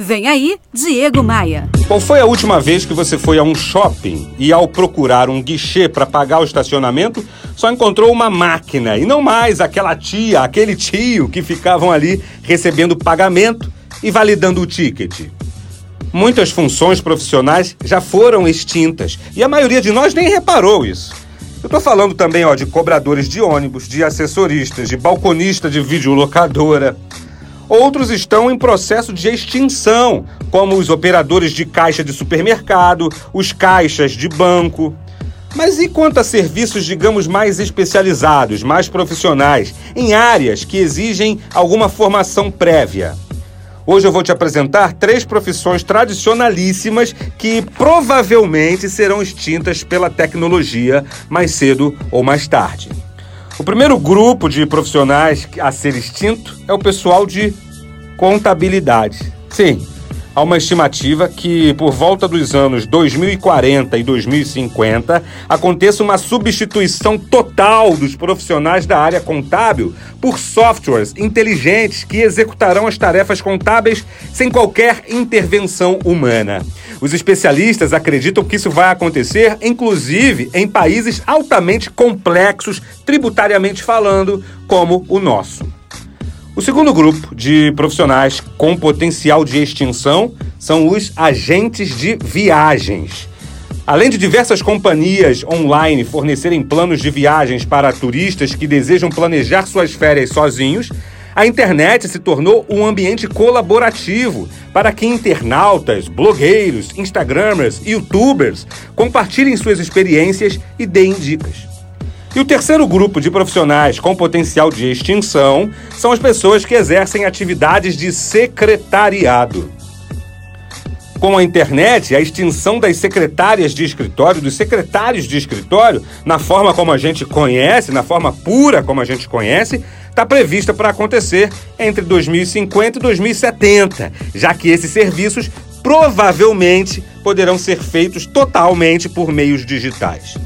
Vem aí, Diego Maia. Qual foi a última vez que você foi a um shopping e, ao procurar um guichê para pagar o estacionamento, só encontrou uma máquina e não mais aquela tia, aquele tio que ficavam ali recebendo pagamento e validando o ticket? Muitas funções profissionais já foram extintas e a maioria de nós nem reparou isso. Eu estou falando também ó, de cobradores de ônibus, de assessoristas, de balconista de videolocadora. Outros estão em processo de extinção, como os operadores de caixa de supermercado, os caixas de banco. Mas e quanto a serviços, digamos, mais especializados, mais profissionais, em áreas que exigem alguma formação prévia? Hoje eu vou te apresentar três profissões tradicionalíssimas que provavelmente serão extintas pela tecnologia mais cedo ou mais tarde. O primeiro grupo de profissionais a ser extinto é o pessoal de contabilidade. Sim, há uma estimativa que por volta dos anos 2040 e 2050 aconteça uma substituição total dos profissionais da área contábil por softwares inteligentes que executarão as tarefas contábeis sem qualquer intervenção humana. Os especialistas acreditam que isso vai acontecer, inclusive, em países altamente complexos, tributariamente falando, como o nosso. O segundo grupo de profissionais com potencial de extinção são os agentes de viagens. Além de diversas companhias online fornecerem planos de viagens para turistas que desejam planejar suas férias sozinhos, a internet se tornou um ambiente colaborativo para que internautas, blogueiros, instagramers youtubers compartilhem suas experiências e deem dicas. E o terceiro grupo de profissionais com potencial de extinção são as pessoas que exercem atividades de secretariado. Com a internet, a extinção das secretárias de escritório, dos secretários de escritório, na forma como a gente conhece, na forma pura como a gente conhece, está prevista para acontecer entre 2050 e 2070, já que esses serviços provavelmente poderão ser feitos totalmente por meios digitais.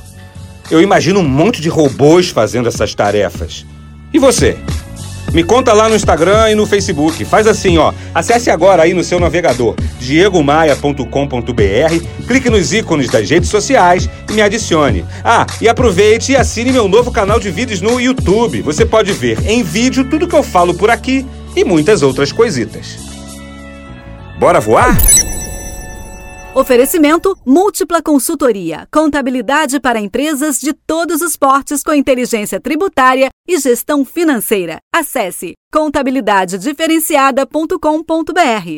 Eu imagino um monte de robôs fazendo essas tarefas. E você? Me conta lá no Instagram e no Facebook. Faz assim, ó. Acesse agora aí no seu navegador diegomaia.com.br, clique nos ícones das redes sociais e me adicione. Ah, e aproveite e assine meu novo canal de vídeos no YouTube. Você pode ver em vídeo tudo que eu falo por aqui e muitas outras coisitas. Bora voar? Oferecimento Múltipla Consultoria. Contabilidade para empresas de todos os portes com inteligência tributária e gestão financeira. Acesse contabilidadediferenciada.com.br.